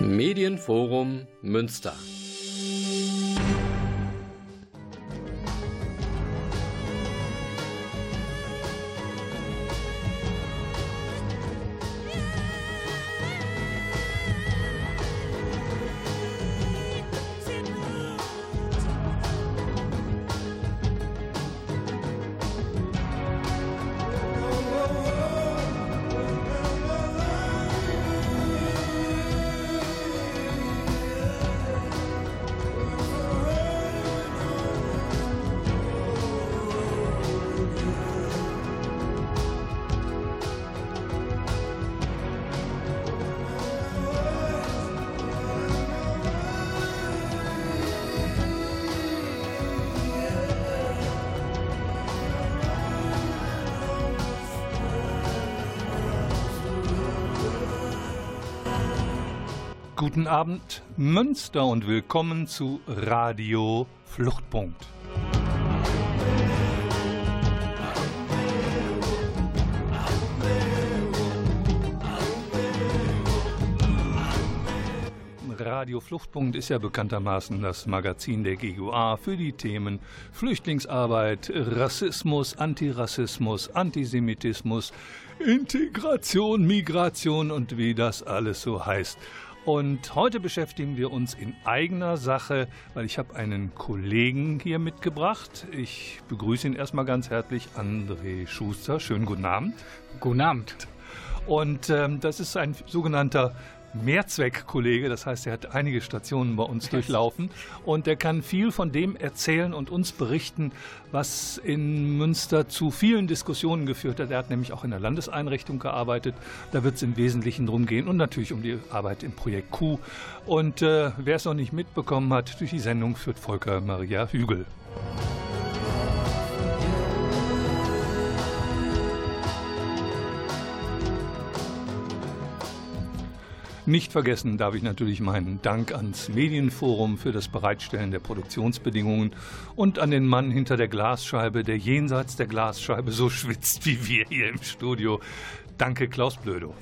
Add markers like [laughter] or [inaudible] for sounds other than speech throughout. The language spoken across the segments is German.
Medienforum Münster. Guten Abend Münster und willkommen zu Radio Fluchtpunkt. Radio Fluchtpunkt ist ja bekanntermaßen das Magazin der GUA für die Themen Flüchtlingsarbeit, Rassismus, Antirassismus, Antisemitismus, Integration, Migration und wie das alles so heißt. Und heute beschäftigen wir uns in eigener Sache, weil ich habe einen Kollegen hier mitgebracht. Ich begrüße ihn erstmal ganz herzlich, André Schuster. Schönen guten Abend. Guten Abend. Und ähm, das ist ein sogenannter Mehrzweckkollege, das heißt, er hat einige Stationen bei uns durchlaufen und er kann viel von dem erzählen und uns berichten, was in Münster zu vielen Diskussionen geführt hat. Er hat nämlich auch in der Landeseinrichtung gearbeitet. Da wird es im Wesentlichen drum gehen und natürlich um die Arbeit im Projekt Q. Und äh, wer es noch nicht mitbekommen hat, durch die Sendung führt Volker Maria Hügel. Nicht vergessen darf ich natürlich meinen Dank ans Medienforum für das Bereitstellen der Produktionsbedingungen und an den Mann hinter der Glasscheibe, der jenseits der Glasscheibe so schwitzt wie wir hier im Studio. Danke, Klaus Blödo.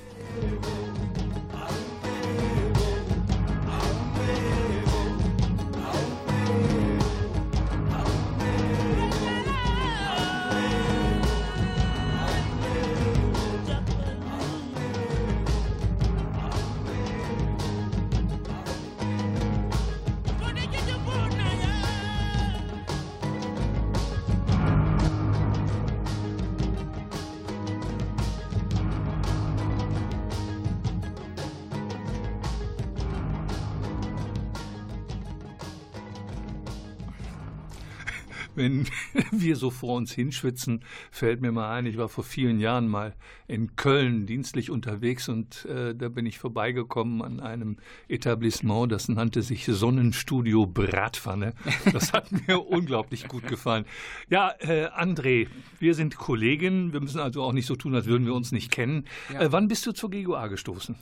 Wenn [laughs] wir so vor uns hinschwitzen, fällt mir mal ein, ich war vor vielen Jahren mal in Köln dienstlich unterwegs und äh, da bin ich vorbeigekommen an einem Etablissement, das nannte sich Sonnenstudio Bratpfanne. Das hat mir [laughs] unglaublich gut gefallen. Ja, äh, André, wir sind Kolleginnen, wir müssen also auch nicht so tun, als würden wir uns nicht kennen. Ja. Äh, wann bist du zur GUA gestoßen?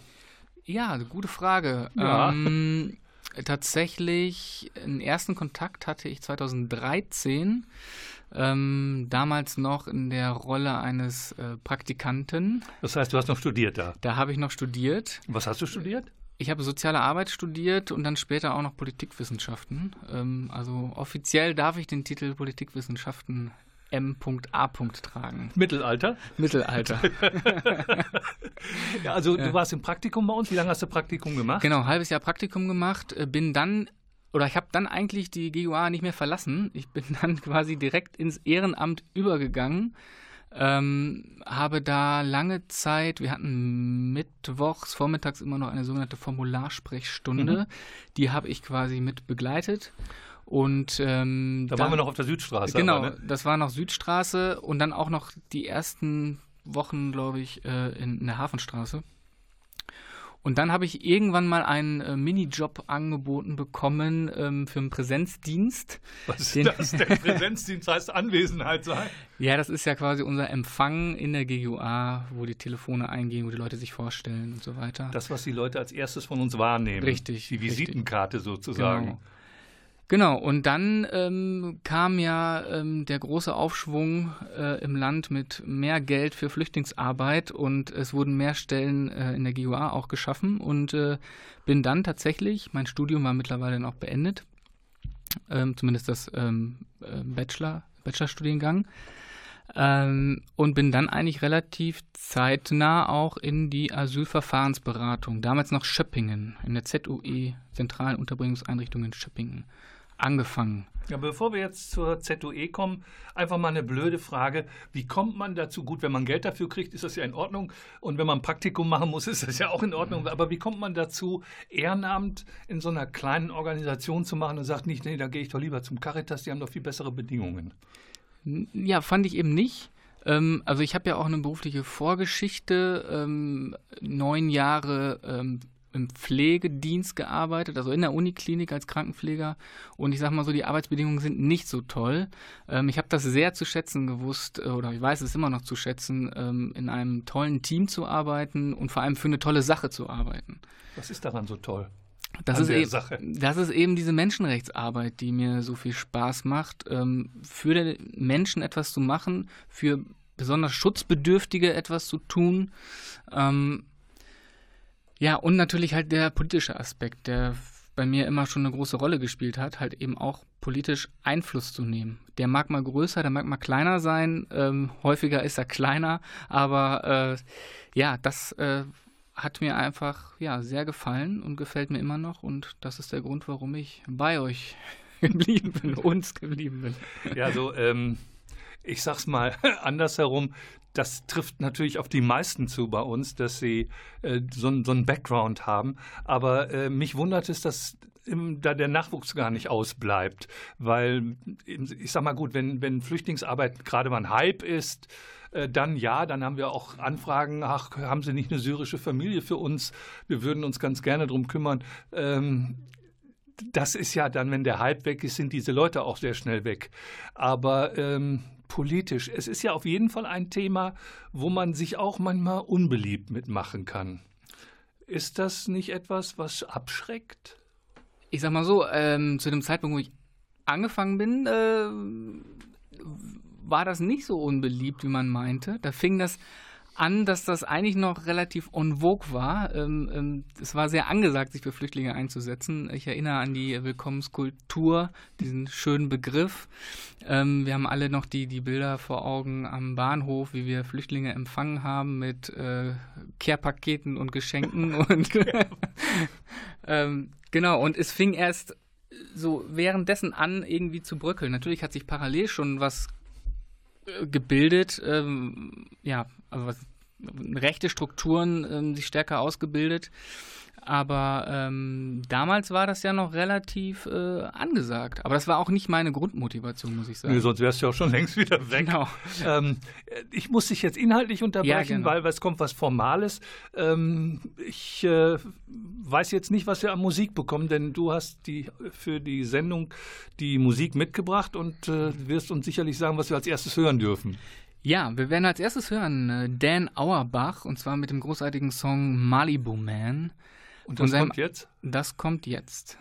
Ja, gute Frage. Ja. Ähm, tatsächlich einen ersten Kontakt hatte ich 2013. Ähm, damals noch in der Rolle eines äh, Praktikanten. Das heißt, du hast noch studiert da? Da habe ich noch studiert. Was hast du studiert? Ich habe soziale Arbeit studiert und dann später auch noch Politikwissenschaften. Ähm, also offiziell darf ich den Titel Politikwissenschaften M.A. tragen. Mittelalter? Mittelalter. [laughs] ja, also ja. du warst im Praktikum bei uns. Wie lange hast du Praktikum gemacht? Genau, halbes Jahr Praktikum gemacht. Äh, bin dann oder ich habe dann eigentlich die GUA nicht mehr verlassen. Ich bin dann [laughs] quasi direkt ins Ehrenamt übergegangen. Ähm, habe da lange Zeit, wir hatten mittwochs, vormittags immer noch eine sogenannte Formularsprechstunde. Mhm. Die habe ich quasi mit begleitet. Und ähm, da waren wir noch auf der Südstraße. Genau, aber, ne? das war noch Südstraße und dann auch noch die ersten Wochen, glaube ich, äh, in, in, der Hafenstraße. Und dann habe ich irgendwann mal einen äh, Minijob angeboten bekommen ähm, für einen Präsenzdienst. Was ist den, das? Der Präsenzdienst heißt Anwesenheit sein? [laughs] Ja, das ist ja quasi unser Empfang in der GUA, wo die Telefone eingehen, wo die Leute sich vorstellen und so weiter. Das, was die Leute als erstes von uns wahrnehmen. Richtig. Die Visitenkarte richtig. sozusagen. Genau. Genau, und dann ähm, kam ja ähm, der große Aufschwung äh, im Land mit mehr Geld für Flüchtlingsarbeit und es wurden mehr Stellen äh, in der GUA auch geschaffen und äh, bin dann tatsächlich, mein Studium war mittlerweile noch beendet, ähm, zumindest das ähm, äh, Bachelor, Bachelorstudiengang, ähm, und bin dann eigentlich relativ zeitnah auch in die Asylverfahrensberatung, damals noch Schöppingen, in der ZUE, Zentralen Unterbringungseinrichtung in Schöppingen angefangen. Ja, bevor wir jetzt zur ZUE kommen, einfach mal eine blöde Frage. Wie kommt man dazu? Gut, wenn man Geld dafür kriegt, ist das ja in Ordnung. Und wenn man ein Praktikum machen muss, [laughs] ist das ja auch in Ordnung. Aber wie kommt man dazu, Ehrenamt in so einer kleinen Organisation zu machen und sagt nicht, nee, da gehe ich doch lieber zum Caritas, die haben doch viel bessere Bedingungen? Ja, fand ich eben nicht. Ähm, also ich habe ja auch eine berufliche Vorgeschichte, ähm, neun Jahre ähm, im Pflegedienst gearbeitet, also in der Uniklinik als Krankenpfleger. Und ich sage mal so, die Arbeitsbedingungen sind nicht so toll. Ähm, ich habe das sehr zu schätzen gewusst, äh, oder ich weiß es immer noch zu schätzen, ähm, in einem tollen Team zu arbeiten und vor allem für eine tolle Sache zu arbeiten. Was ist daran so toll? Das ist, eben, das ist, eben, diese Menschenrechtsarbeit, die mir so viel Spaß macht, ähm, für den Menschen etwas zu machen, für besonders Schutzbedürftige etwas zu tun. Ähm, ja, und natürlich halt der politische Aspekt, der bei mir immer schon eine große Rolle gespielt hat, halt eben auch politisch Einfluss zu nehmen. Der mag mal größer, der mag mal kleiner sein, ähm, häufiger ist er kleiner, aber äh, ja, das äh, hat mir einfach ja sehr gefallen und gefällt mir immer noch und das ist der Grund, warum ich bei euch [laughs] geblieben bin, uns geblieben bin. Ja, so ähm, ich sag's mal [laughs] andersherum, das trifft natürlich auf die meisten zu bei uns, dass sie äh, so, so einen Background haben. Aber äh, mich wundert es, dass im, da der Nachwuchs gar nicht ausbleibt. Weil, ich sag mal gut, wenn, wenn Flüchtlingsarbeit gerade mal ein Hype ist, äh, dann ja, dann haben wir auch Anfragen, ach, haben Sie nicht eine syrische Familie für uns? Wir würden uns ganz gerne darum kümmern. Ähm, das ist ja dann, wenn der Hype weg ist, sind diese Leute auch sehr schnell weg. Aber ähm, politisch. Es ist ja auf jeden Fall ein Thema, wo man sich auch manchmal unbeliebt mitmachen kann. Ist das nicht etwas, was abschreckt? Ich sag mal so, ähm, zu dem Zeitpunkt, wo ich angefangen bin, äh, war das nicht so unbeliebt, wie man meinte. Da fing das an, dass das eigentlich noch relativ en vogue war. Ähm, ähm, es war sehr angesagt, sich für Flüchtlinge einzusetzen. Ich erinnere an die Willkommenskultur, diesen schönen Begriff. Ähm, wir haben alle noch die, die Bilder vor Augen am Bahnhof, wie wir Flüchtlinge empfangen haben mit äh, Care-Paketen und Geschenken. [laughs] und [laughs] genau, und es fing erst so währenddessen an, irgendwie zu bröckeln. Natürlich hat sich parallel schon was äh, gebildet, ähm, ja, also was, rechte Strukturen ähm, sich stärker ausgebildet. Aber ähm, damals war das ja noch relativ äh, angesagt. Aber das war auch nicht meine Grundmotivation, muss ich sagen. Nee, sonst wärst du ja auch schon [laughs] längst wieder weg. Genau. Ähm, ich muss dich jetzt inhaltlich unterbrechen, ja, genau. weil es kommt was Formales. Ähm, ich äh, weiß jetzt nicht, was wir an Musik bekommen, denn du hast die für die Sendung die Musik mitgebracht und äh, wirst uns sicherlich sagen, was wir als erstes hören dürfen. Ja, wir werden als erstes hören äh, Dan Auerbach und zwar mit dem großartigen Song Malibu Man. Und das kommt jetzt? Das kommt jetzt.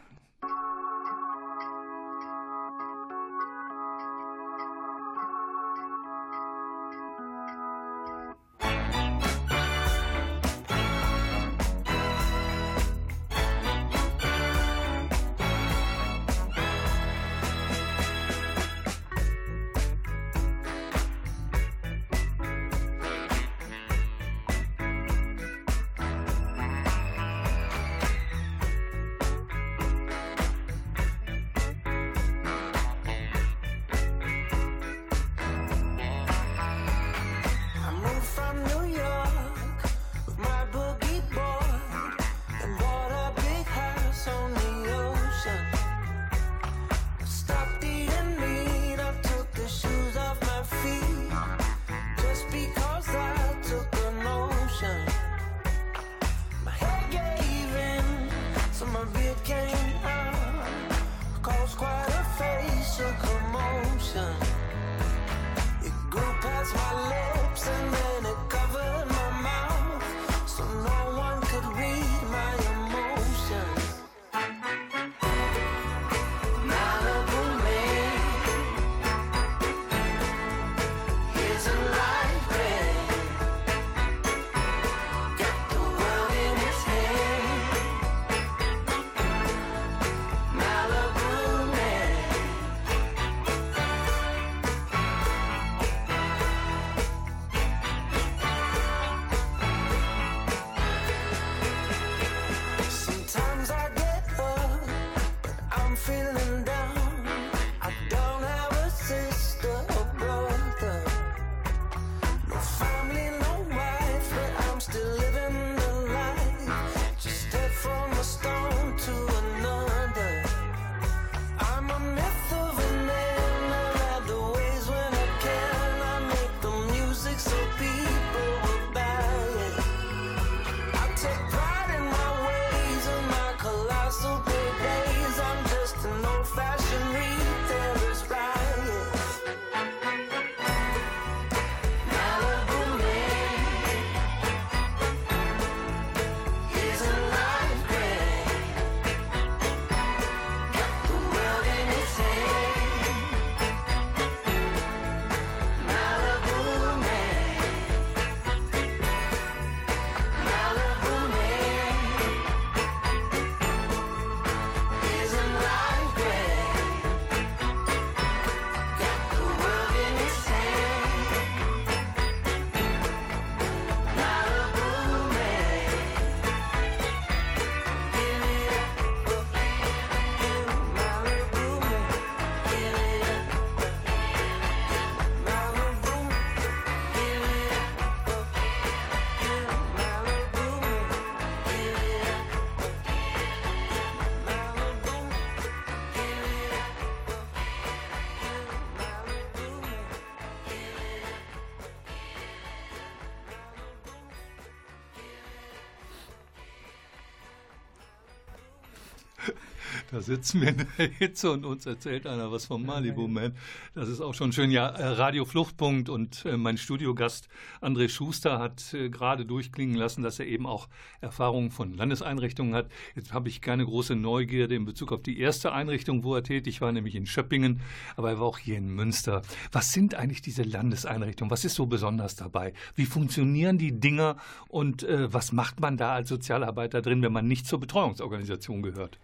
[laughs] Da sitzen wir in der Hitze und uns erzählt einer was vom Malibu Man. Das ist auch schon schön. Ja, äh, Radio Fluchtpunkt und äh, mein Studiogast André Schuster hat äh, gerade durchklingen lassen, dass er eben auch Erfahrungen von Landeseinrichtungen hat. Jetzt habe ich keine große Neugierde in Bezug auf die erste Einrichtung, wo er tätig war, nämlich in Schöppingen, aber er war auch hier in Münster. Was sind eigentlich diese Landeseinrichtungen? Was ist so besonders dabei? Wie funktionieren die Dinger und äh, was macht man da als Sozialarbeiter drin, wenn man nicht zur Betreuungsorganisation gehört?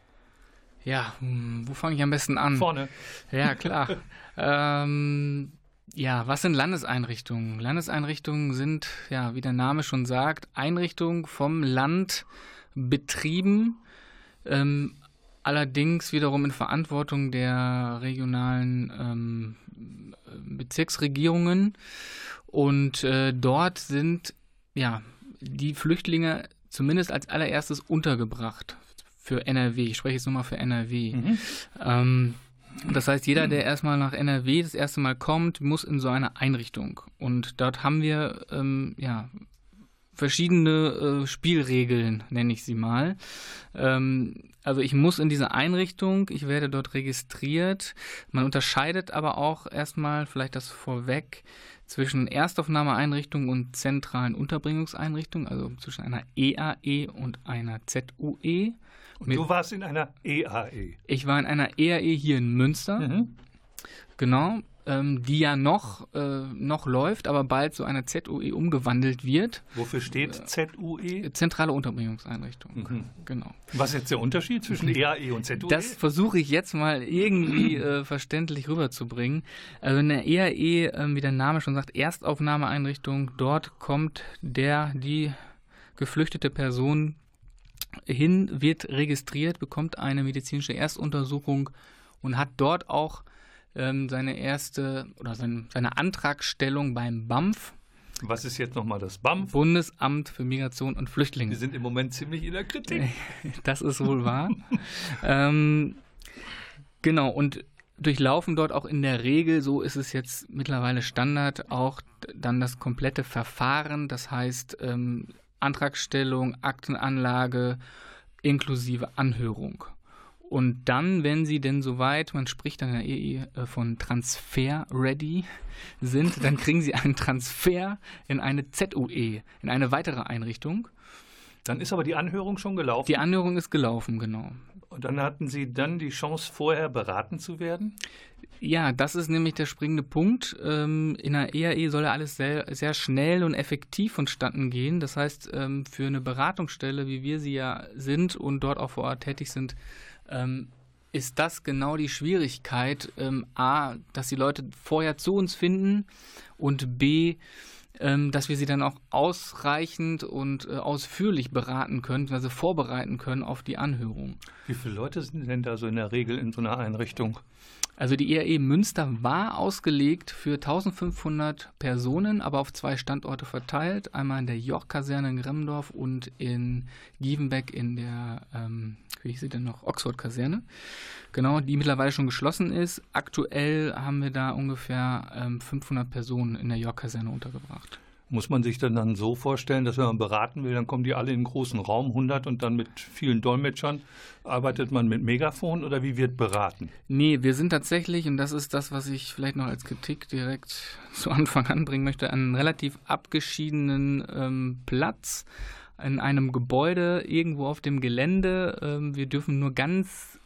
Ja, hm, wo fange ich am besten an? Vorne. Ja, klar. [laughs] ähm, ja, was sind Landeseinrichtungen? Landeseinrichtungen sind, ja, wie der Name schon sagt, Einrichtungen vom Land betrieben, ähm, allerdings wiederum in Verantwortung der regionalen ähm, Bezirksregierungen. Und äh, dort sind ja die Flüchtlinge zumindest als allererstes untergebracht für NRW. Ich spreche jetzt nochmal für NRW. Mhm. Ähm, das heißt, jeder, der erstmal nach NRW das erste Mal kommt, muss in so eine Einrichtung. Und dort haben wir ähm, ja, verschiedene äh, Spielregeln, nenne ich sie mal. Ähm, also ich muss in diese Einrichtung, ich werde dort registriert. Man unterscheidet aber auch erstmal, vielleicht das vorweg, zwischen Erstaufnahmeeinrichtung und zentralen Unterbringungseinrichtung, also zwischen einer EAE e und einer ZUE. Und du warst in einer EAE. E. Ich war in einer EAE hier in Münster. Mhm. Genau, ähm, die ja noch, äh, noch läuft, aber bald zu einer ZUE umgewandelt wird. Wofür steht äh, ZUE? Zentrale Unterbringungseinrichtung. Mhm. Genau. Was ist jetzt der Unterschied zwischen EAE und ZUE? Das versuche ich jetzt mal irgendwie äh, verständlich rüberzubringen. Also in der EAE, äh, wie der Name schon sagt, Erstaufnahmeeinrichtung, dort kommt der, die geflüchtete Person hin, wird registriert, bekommt eine medizinische Erstuntersuchung und hat dort auch ähm, seine erste oder sein, seine Antragstellung beim BAMF. Was ist jetzt nochmal das BAMF? Bundesamt für Migration und Flüchtlinge. Wir sind im Moment ziemlich in der Kritik. [laughs] Das ist wohl wahr. [laughs] ähm, genau, und durchlaufen dort auch in der Regel, so ist es jetzt mittlerweile Standard, auch dann das komplette Verfahren, das heißt ähm, Antragstellung, Aktenanlage inklusive Anhörung. Und dann, wenn sie denn soweit, man spricht dann ja eh von Transfer ready sind, dann kriegen sie einen Transfer in eine ZUE, in eine weitere Einrichtung. Dann ist aber die Anhörung schon gelaufen. Die Anhörung ist gelaufen, genau. Und dann hatten Sie dann die Chance, vorher beraten zu werden? Ja, das ist nämlich der springende Punkt. Ähm, in der EAE soll ja alles sehr, sehr schnell und effektiv vonstatten gehen. Das heißt, ähm, für eine Beratungsstelle, wie wir sie ja sind und dort auch vor Ort tätig sind, ähm, ist das genau die Schwierigkeit. A, dass die Leute vorher zu uns finden und B, dass wir sie dann auch ausreichend und äh, ausführlich beraten können, also vorbereiten können auf die Anhörung. Wie viele Leute sind denn da so in der Regel in so einer Einrichtung? Also die ERE Münster war ausgelegt für 1500 Personen, aber auf zwei Standorte verteilt. Einmal in der York-Kaserne in Gremmendorf und in Gievenbeck in der, ähm, wie hieß sie denn noch, Oxford-Kaserne. Genau, die mittlerweile schon geschlossen ist. Aktuell haben wir da ungefähr ähm, 500 Personen in der York-Kaserne untergebracht. Muss man sich dann, dann so vorstellen, dass wenn man beraten will, dann kommen die alle in einen großen Raum, 100 und dann mit vielen Dolmetschern. Arbeitet man mit Megafon oder wie wird beraten? Nee, wir sind tatsächlich, und das ist das, was ich vielleicht noch als Kritik direkt [laughs] zu Anfang anbringen möchte, an einem relativ abgeschiedenen ähm, Platz in einem Gebäude irgendwo auf dem Gelände. Ähm, wir dürfen nur ganz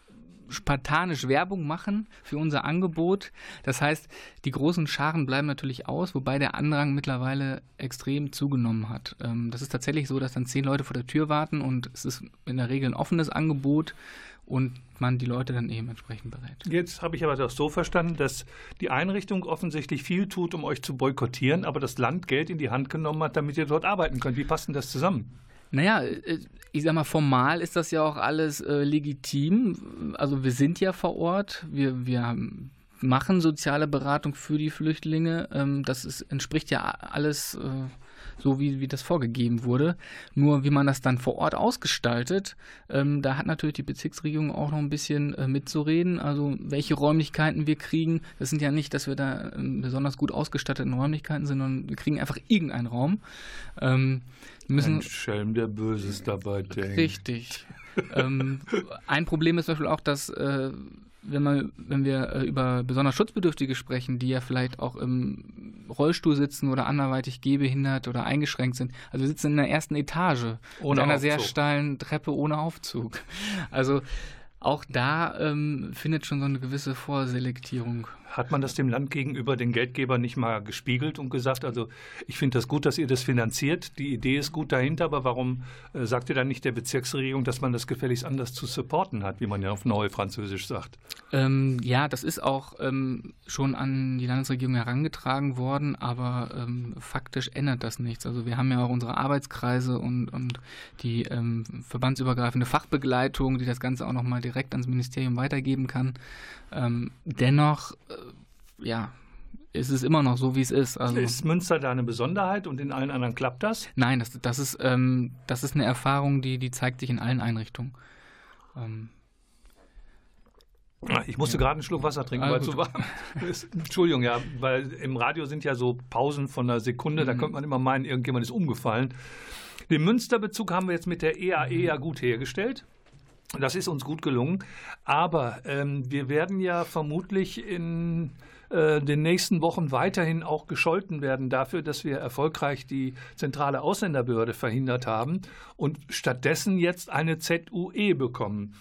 spartanisch Werbung machen für unser Angebot. Das heißt, die großen Scharen bleiben natürlich aus, wobei der Andrang mittlerweile extrem zugenommen hat. Ähm, das ist tatsächlich so, dass dann zehn Leute vor der Tür warten und es ist in der Regel ein offenes Angebot und man die Leute dann eben entsprechend berät. Jetzt habe ich aber das so verstanden, dass die Einrichtung offensichtlich viel tut, um euch zu boykottieren, aber das Land Geld in die Hand genommen hat, damit ihr dort arbeiten könnt. Wie passt denn das zusammen? Naja, äh, ich sag mal, formal ist das ja auch alles äh, legitim. Also wir sind ja vor Ort, wir, wir machen soziale Beratung für die Flüchtlinge. Ähm, das ist, entspricht ja alles äh, so, wie, wie das vorgegeben wurde. Nur wie man das dann vor Ort ausgestaltet, ähm, da hat natürlich die Bezirksregierung auch noch ein bisschen äh, mitzureden. Also welche Räumlichkeiten wir kriegen. Das sind ja nicht, dass wir da ähm, besonders gut ausgestatteten Räumlichkeiten sind, sondern wir kriegen einfach irgendeinen Raum. Ähm, müssen, ein Schelm, der Böses dabei denkt. Richtig. ähm, ein Problem ist zum Beispiel auch, dass äh, wenn, man, wenn wir äh, über besonders Schutzbedürftige sprechen, die ja vielleicht auch im Rollstuhl sitzen oder anderweitig gehbehindert oder eingeschränkt sind. Also wir sitzen in der ersten Etage ohne mit einer Aufzug. sehr steilen Treppe ohne Aufzug. Also auch da ähm, findet schon so eine gewisse Vorselektierung hat man das dem Land gegenüber den Geldgebern nicht mal gespiegelt und gesagt, also ich finde das gut, dass ihr das finanziert, die Idee ist gut dahinter, aber warum äh, sagt ihr dann nicht der Bezirksregierung, dass man das gefälligst anders zu supporten hat, wie man ja auf Neufranzösisch sagt? Ähm, ja, das ist auch ähm, schon an die Landesregierung herangetragen worden, aber ähm, faktisch ändert das nichts. Also wir haben ja auch unsere Arbeitskreise und, und die ähm, verbandsübergreifende Fachbegleitung, die das Ganze auch nochmal direkt ans Ministerium weitergeben kann. Ähm, dennoch, äh, ja, ist es immer noch so, wie es ist. Also, ist Münster da eine Besonderheit und in allen anderen klappt das? Nein, das, das, ist, ähm, das ist eine Erfahrung, die, die zeigt sich in allen Einrichtungen. Ähm, ich musste ja. gerade einen Schluck Wasser trinken, ah, weil es so warm [laughs] ist. Entschuldigung, ja, weil im Radio sind ja so Pausen von einer Sekunde, mhm. da könnte man immer meinen, irgendjemand ist umgefallen. Den Münsterbezug haben wir jetzt mit der EAE mhm. ja gut hergestellt. Das ist uns gut gelungen. Aber ähm, wir werden ja vermutlich in äh, den nächsten Wochen weiterhin auch gescholten werden dafür, dass wir erfolgreich die zentrale Ausländerbehörde verhindert haben und stattdessen jetzt eine ZUE bekommen.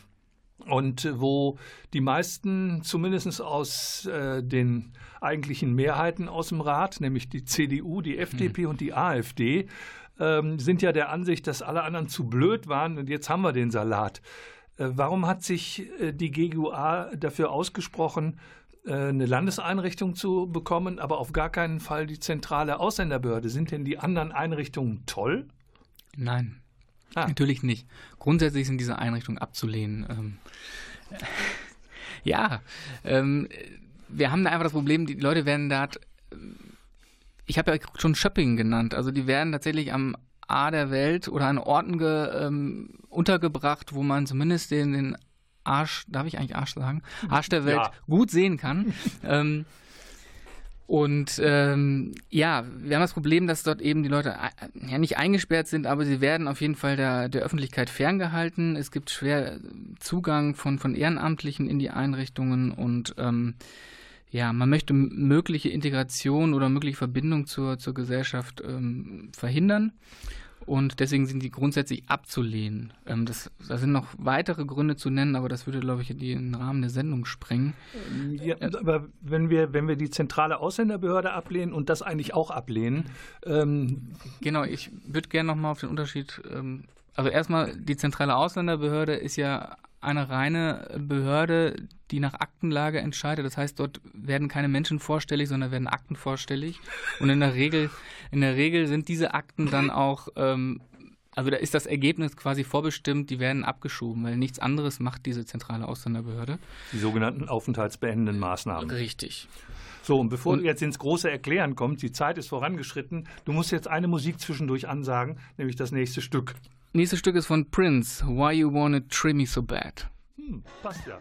Und wo die meisten, zumindest aus äh, den eigentlichen Mehrheiten aus dem Rat, nämlich die CDU, die FDP mhm. und die AfD, ähm, sind ja der Ansicht, dass alle anderen zu blöd waren und jetzt haben wir den Salat. Äh, warum hat sich äh, die GGUA dafür ausgesprochen, äh, eine Landeseinrichtung zu bekommen, aber auf gar keinen Fall die zentrale Ausländerbehörde? Sind denn die anderen Einrichtungen toll? Nein, ah. natürlich nicht. Grundsätzlich sind diese Einrichtungen abzulehnen. Ähm, [laughs] ja, ähm, wir haben da einfach das Problem, die Leute werden da, ich habe ja schon Shopping genannt, also die werden tatsächlich am A der Welt oder an Orten ge, ähm, untergebracht, wo man zumindest den, den Arsch, darf ich eigentlich Arsch sagen? [laughs] Arsch der Welt ja. gut sehen kann. [laughs] ähm, und ähm, ja, wir haben das Problem, dass dort eben die Leute äh, ja nicht eingesperrt sind, aber sie werden auf jeden Fall der, der Öffentlichkeit ferngehalten. Es gibt schwer Zugang von, von Ehrenamtlichen in die Einrichtungen und ähm, ja, man möchte mögliche Integration oder mögliche Verbindung zur, zur Gesellschaft ähm, verhindern. Und deswegen sind die grundsätzlich abzulehnen. Ähm, das, da sind noch weitere Gründe zu nennen, aber das würde, glaube ich, den Rahmen der Sendung sprengen. Ja, aber wenn wir, wenn wir die zentrale Ausländerbehörde ablehnen und das eigentlich auch ablehnen. Ähm genau, ich würde gerne nochmal auf den Unterschied. Ähm, also erstmal, die zentrale Ausländerbehörde ist ja eine reine Behörde, die nach Aktenlage entscheidet. Das heißt, dort werden keine Menschen vorstellig, sondern werden Akten vorstellig. Und in der Regel, in der Regel sind diese Akten dann auch, ähm, also da ist das Ergebnis quasi vorbestimmt, die werden abgeschoben, weil nichts anderes macht diese zentrale Ausländerbehörde. Die sogenannten aufenthaltsbeendenden Maßnahmen. Richtig. So, und bevor und, du jetzt ins große Erklären kommst, die Zeit ist vorangeschritten, du musst jetzt eine Musik zwischendurch ansagen, nämlich das nächste Stück. Nächstes Stück ist von Prince, Why You Wanna Trim Me So Bad. Hm, passt ja.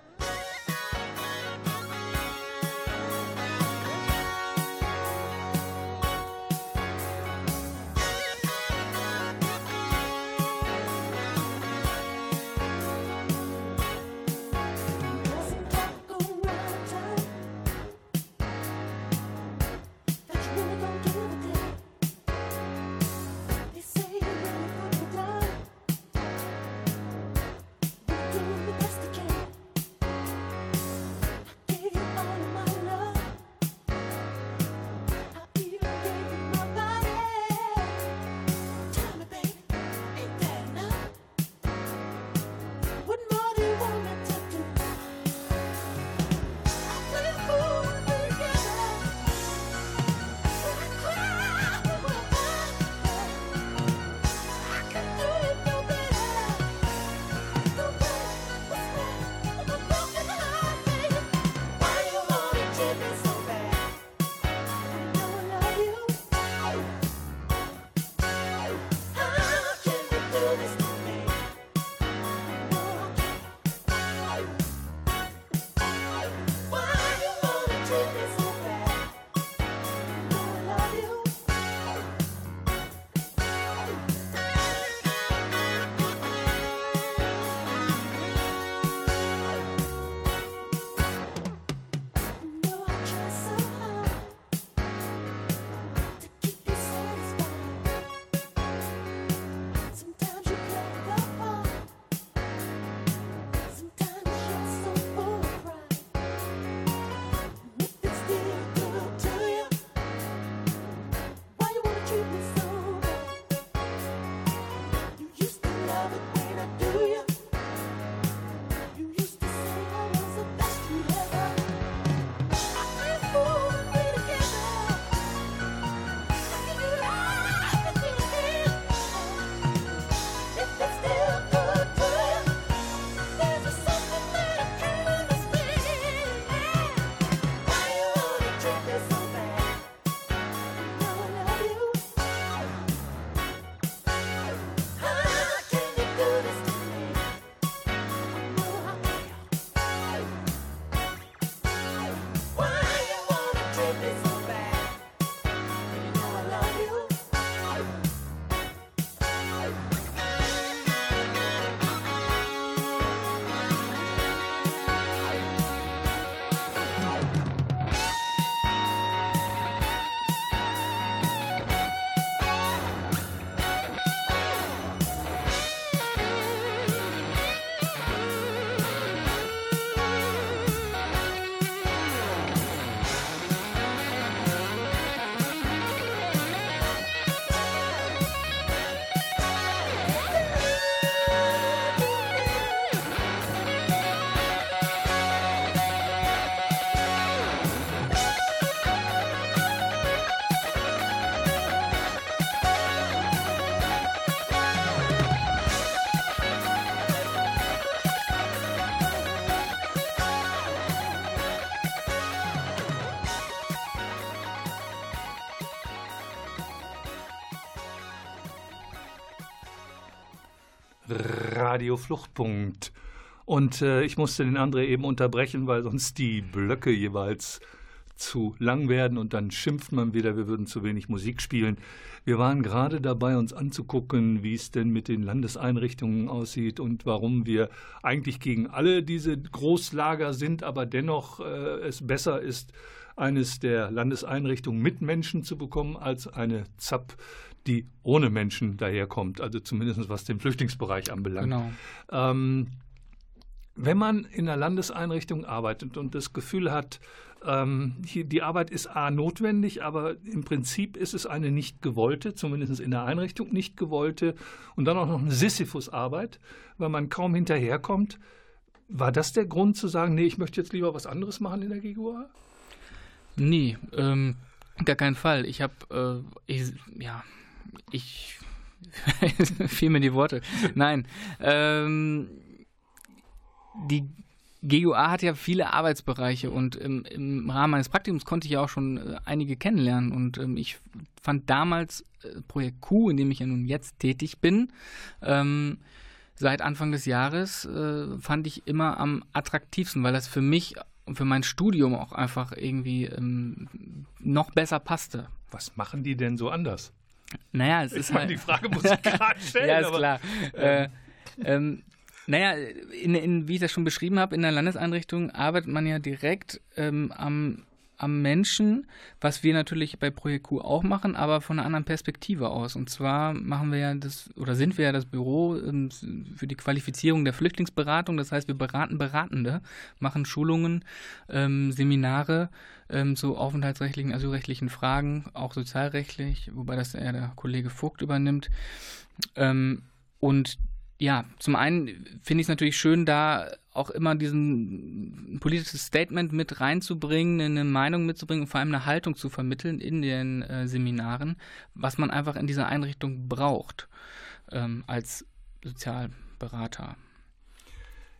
Radio Fluchtpunkt. Und äh, ich musste den André eben unterbrechen, weil sonst die Blöcke jeweils zu lang werden und dann schimpft man wieder, wir würden zu wenig Musik spielen. Wir waren gerade dabei, uns anzugucken, wie es denn mit den Landeseinrichtungen aussieht und warum wir eigentlich gegen alle diese Großlager sind, aber dennoch äh, es besser ist, eines der Landeseinrichtungen mit Menschen zu bekommen, als eine ZAP, die ohne Menschen daherkommt, also zumindest was den Flüchtlingsbereich anbelangt. Genau. Ähm, wenn man in einer Landeseinrichtung arbeitet und das Gefühl hat, ähm, hier, die Arbeit ist A notwendig, aber im Prinzip ist es eine nicht gewollte, zumindest in der Einrichtung nicht gewollte und dann auch noch eine Sisyphus-Arbeit, weil man kaum hinterherkommt. War das der Grund zu sagen, nee, ich möchte jetzt lieber was anderes machen in der GGUA? Nee, ähm, gar keinen Fall. Ich habe, äh, ja, ich [laughs] fiel mir die Worte. Nein, ähm, die GUA hat ja viele Arbeitsbereiche und im, im, Rahmen meines Praktikums konnte ich ja auch schon äh, einige kennenlernen und ähm, ich fand damals äh, Projekt Q, in dem ich ja nun jetzt tätig bin, ähm, seit Anfang des Jahres äh, fand ich immer am attraktivsten, weil das für mich und für mein Studium auch einfach irgendwie ähm, noch besser passte. Was machen die denn so anders? Naja, es ich ist halt. Die Frage muss ich gerade [laughs] stellen. ja, ist aber, klar. Ähm, äh, ähm, naja, in, in, wie ich das schon beschrieben habe, in der Landeseinrichtung arbeitet man ja direkt ähm, am, am Menschen, was wir natürlich bei Projekt Q auch machen, aber von einer anderen Perspektive aus. Und zwar machen wir ja das, oder sind wir ja das Büro ähm, für die Qualifizierung der Flüchtlingsberatung. Das heißt, wir beraten Beratende, machen Schulungen, ähm, Seminare ähm, zu aufenthaltsrechtlichen, asylrechtlichen Fragen, auch sozialrechtlich, wobei das eher der Kollege Vogt übernimmt. Ähm, und ja, zum einen finde ich es natürlich schön, da auch immer diesen politisches Statement mit reinzubringen, eine Meinung mitzubringen und vor allem eine Haltung zu vermitteln in den äh, Seminaren, was man einfach in dieser Einrichtung braucht ähm, als Sozialberater.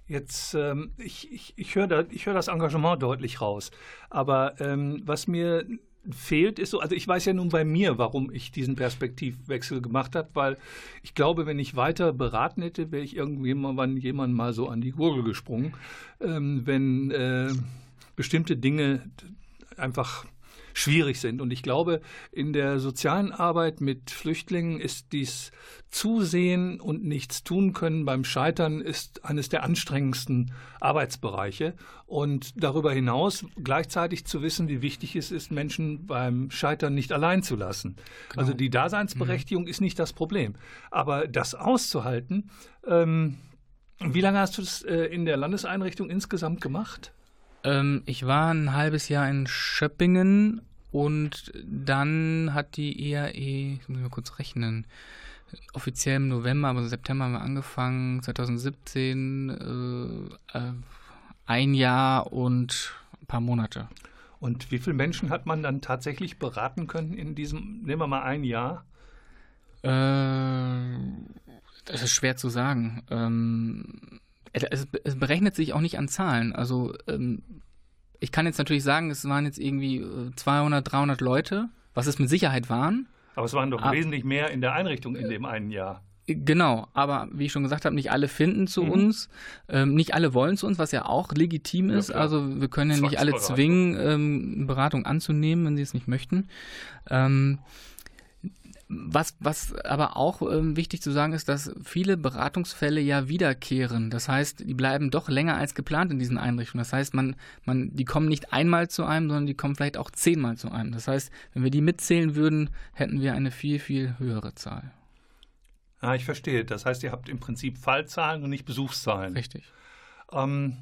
Jetzt, ähm, ich, ich, ich höre da, hör das Engagement deutlich raus. Aber ähm, was mir fehlt, ist so, also ich weiß ja nun bei mir, warum ich diesen Perspektivwechsel gemacht habe, weil ich glaube, wenn ich weiter beraten hätte, wäre ich irgendwann jemand mal so an die Gurgel gesprungen, ähm, wenn äh, bestimmte Dinge einfach schwierig sind. Und ich glaube, in der sozialen Arbeit mit Flüchtlingen ist dies Zusehen und nichts tun können beim Scheitern ist eines der anstrengendsten Arbeitsbereiche. Und darüber hinaus gleichzeitig zu wissen, wie wichtig es ist, Menschen beim Scheitern nicht allein zu lassen. Genau. Also die Daseinsberechtigung mhm. ist nicht das Problem. Aber das auszuhalten, ähm, wie lange hast du das äh, in der Landeseinrichtung insgesamt gemacht? Ähm, ich war ein halbes Jahr in Schöppingen und dann hat die ERE, e, ich muss mal kurz rechnen, offiziell im November, aber im September haben wir angefangen, 2017, äh, äh, ein Jahr und ein paar Monate. Und wie viele Menschen hat man dann tatsächlich beraten können in diesem, nehmen wir mal ein Jahr? Äh, das ist schwer zu sagen. Ähm, es, es, berechnet sich auch nicht an Zahlen. Also ähm, ich kann jetzt natürlich sagen, es waren jetzt irgendwie 200, äh, 300 Leute, was es mit Sicherheit waren. Aber es waren doch aber, wesentlich mehr in der Einrichtung in dem einen Jahr. Genau, aber wie ich schon gesagt habe, nicht alle finden zu mhm. uns, ähm, nicht alle wollen zu uns, was ja auch legitim ist. Ja, also wir können ja nicht alle zwingen, ähm, Beratung anzunehmen, wenn sie es nicht möchten. Ähm, was, was aber auch ähm, wichtig zu sagen ist, dass viele Beratungsfälle ja wiederkehren. Das heißt, die bleiben doch länger als geplant in diesen Einrichtungen. Das heißt, man, man, die kommen nicht einmal zu einem, sondern die kommen vielleicht auch zehnmal zu einem. Das heißt, wenn wir die mitzählen würden, hätten wir eine viel, viel höhere Zahl. Ah, ich verstehe. Das heißt, ihr habt im Prinzip Fallzahlen und nicht Besuchszahlen. Richtig. Ähm,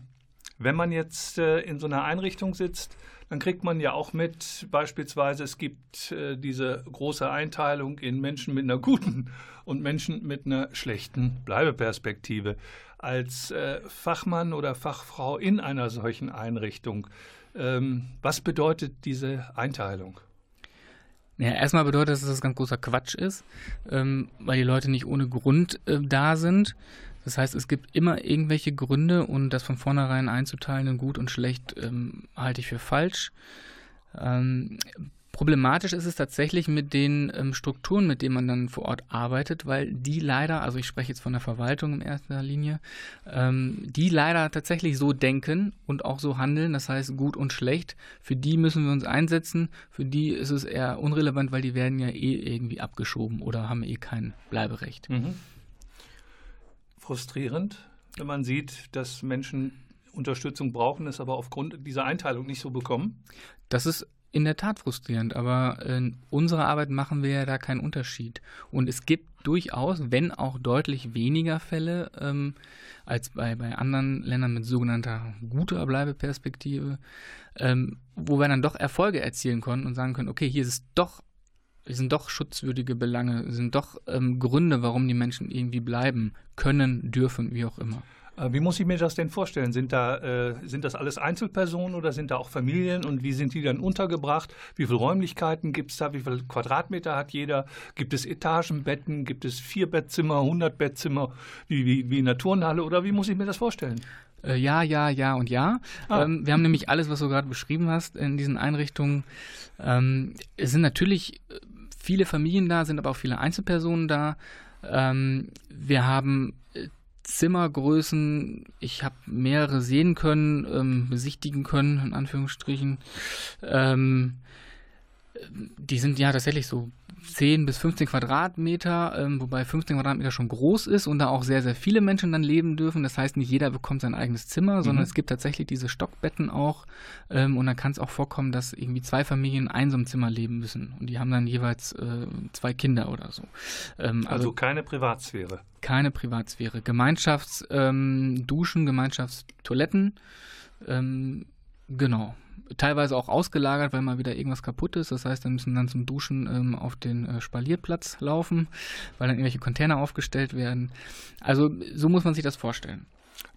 wenn man jetzt äh, in so einer Einrichtung sitzt, dann kriegt man ja auch mit, beispielsweise es gibt äh, diese große Einteilung in Menschen mit einer guten und Menschen mit einer schlechten Bleibeperspektive. Als äh, Fachmann oder Fachfrau in einer solchen Einrichtung, ähm, was bedeutet diese Einteilung? Ja, erstmal bedeutet das, dass das ganz großer Quatsch ist, ähm, weil die Leute nicht ohne Grund äh, da sind. Das heißt, es gibt immer irgendwelche Gründe und das von vornherein einzuteilen in gut und schlecht ähm, halte ich für falsch. Ähm, Problematisch ist es tatsächlich mit den ähm, Strukturen, mit denen man dann vor Ort arbeitet, weil die leider, also ich spreche jetzt von der Verwaltung in erster Linie, ähm, die leider tatsächlich so denken und auch so handeln, das heißt gut und schlecht, für die müssen wir uns einsetzen, für die ist es eher unrelevant, weil die werden ja eh irgendwie abgeschoben oder haben eh kein Bleiberecht. Mhm. Frustrierend, wenn man sieht, dass Menschen Unterstützung brauchen, es aber aufgrund dieser Einteilung nicht so bekommen? Das ist in der Tat frustrierend, aber in unserer Arbeit machen wir ja da keinen Unterschied. Und es gibt durchaus, wenn auch deutlich weniger Fälle ähm, als bei, bei anderen Ländern mit sogenannter guter Bleibeperspektive, ähm, wo wir dann doch Erfolge erzielen konnten und sagen können, okay, hier ist es doch, sind doch schutzwürdige Belange, sind doch ähm, Gründe, warum die Menschen irgendwie bleiben können, dürfen, wie auch immer. Äh, wie muss ich mir das denn vorstellen? Sind, da, äh, sind das alles Einzelpersonen oder sind da auch Familien und wie sind die dann untergebracht? Wie viele Räumlichkeiten gibt es da? Wie viele Quadratmeter hat jeder? Gibt es Etagenbetten? Gibt es vier Bettzimmer, 100 Bettzimmer wie, wie, wie in der Turnhalle oder wie muss ich mir das vorstellen? Äh, ja, ja, ja und ja. Ah. Ähm, wir haben nämlich alles, was du gerade beschrieben hast, in diesen Einrichtungen. Ähm, es sind natürlich äh, viele Familien da, sind aber auch viele Einzelpersonen da. Ähm, wir haben äh, Zimmergrößen, ich habe mehrere sehen können, ähm, besichtigen können, in Anführungsstrichen. Ähm, die sind ja tatsächlich so 10 bis 15 Quadratmeter, ähm, wobei 15 Quadratmeter schon groß ist und da auch sehr, sehr viele Menschen dann leben dürfen. Das heißt, nicht jeder bekommt sein eigenes Zimmer, sondern mhm. es gibt tatsächlich diese Stockbetten auch. Ähm, und dann kann es auch vorkommen, dass irgendwie zwei Familien in einem so einem Zimmer leben müssen. Und die haben dann jeweils äh, zwei Kinder oder so. Ähm, also, also, keine Privatsphäre. Keine Privatsphäre. Gemeinschaftsduschen, ähm, Gemeinschaftstoiletten. Genau teilweise auch ausgelagert, weil mal wieder irgendwas kaputt ist. Das heißt, dann müssen dann zum Duschen ähm, auf den äh, Spalierplatz laufen, weil dann irgendwelche Container aufgestellt werden. Also so muss man sich das vorstellen.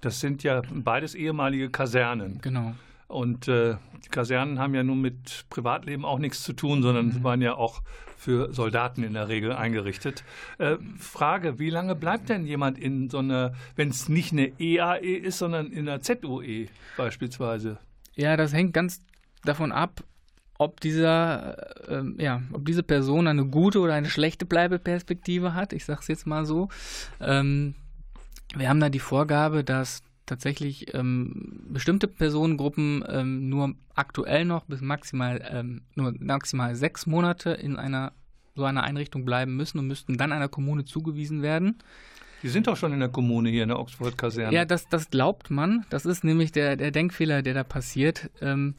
Das sind ja beides ehemalige Kasernen. Genau. Und äh, die Kasernen haben ja nun mit Privatleben auch nichts zu tun, sondern mhm. waren ja auch für Soldaten in der Regel eingerichtet. Äh, Frage, wie lange bleibt denn jemand in so einer, wenn es nicht eine EAE e ist, sondern in einer ZOE beispielsweise? Ja, das hängt ganz davon ab, ob dieser, äh, ähm, ja, ob diese Person eine gute oder eine schlechte Bleibeperspektive hat. Ich sage es jetzt mal so. Ähm, wir haben da die Vorgabe, dass tatsächlich ähm, bestimmte Personengruppen ähm, nur aktuell noch bis maximal ähm, nur maximal sechs Monate in einer so einer Einrichtung bleiben müssen und müssten dann einer Kommune zugewiesen werden. Die sind doch schon in der Kommune hier in der Oxford-Kaserne. Ja, das, das glaubt man. Das ist nämlich der, der Denkfehler, der da passiert. Ähm,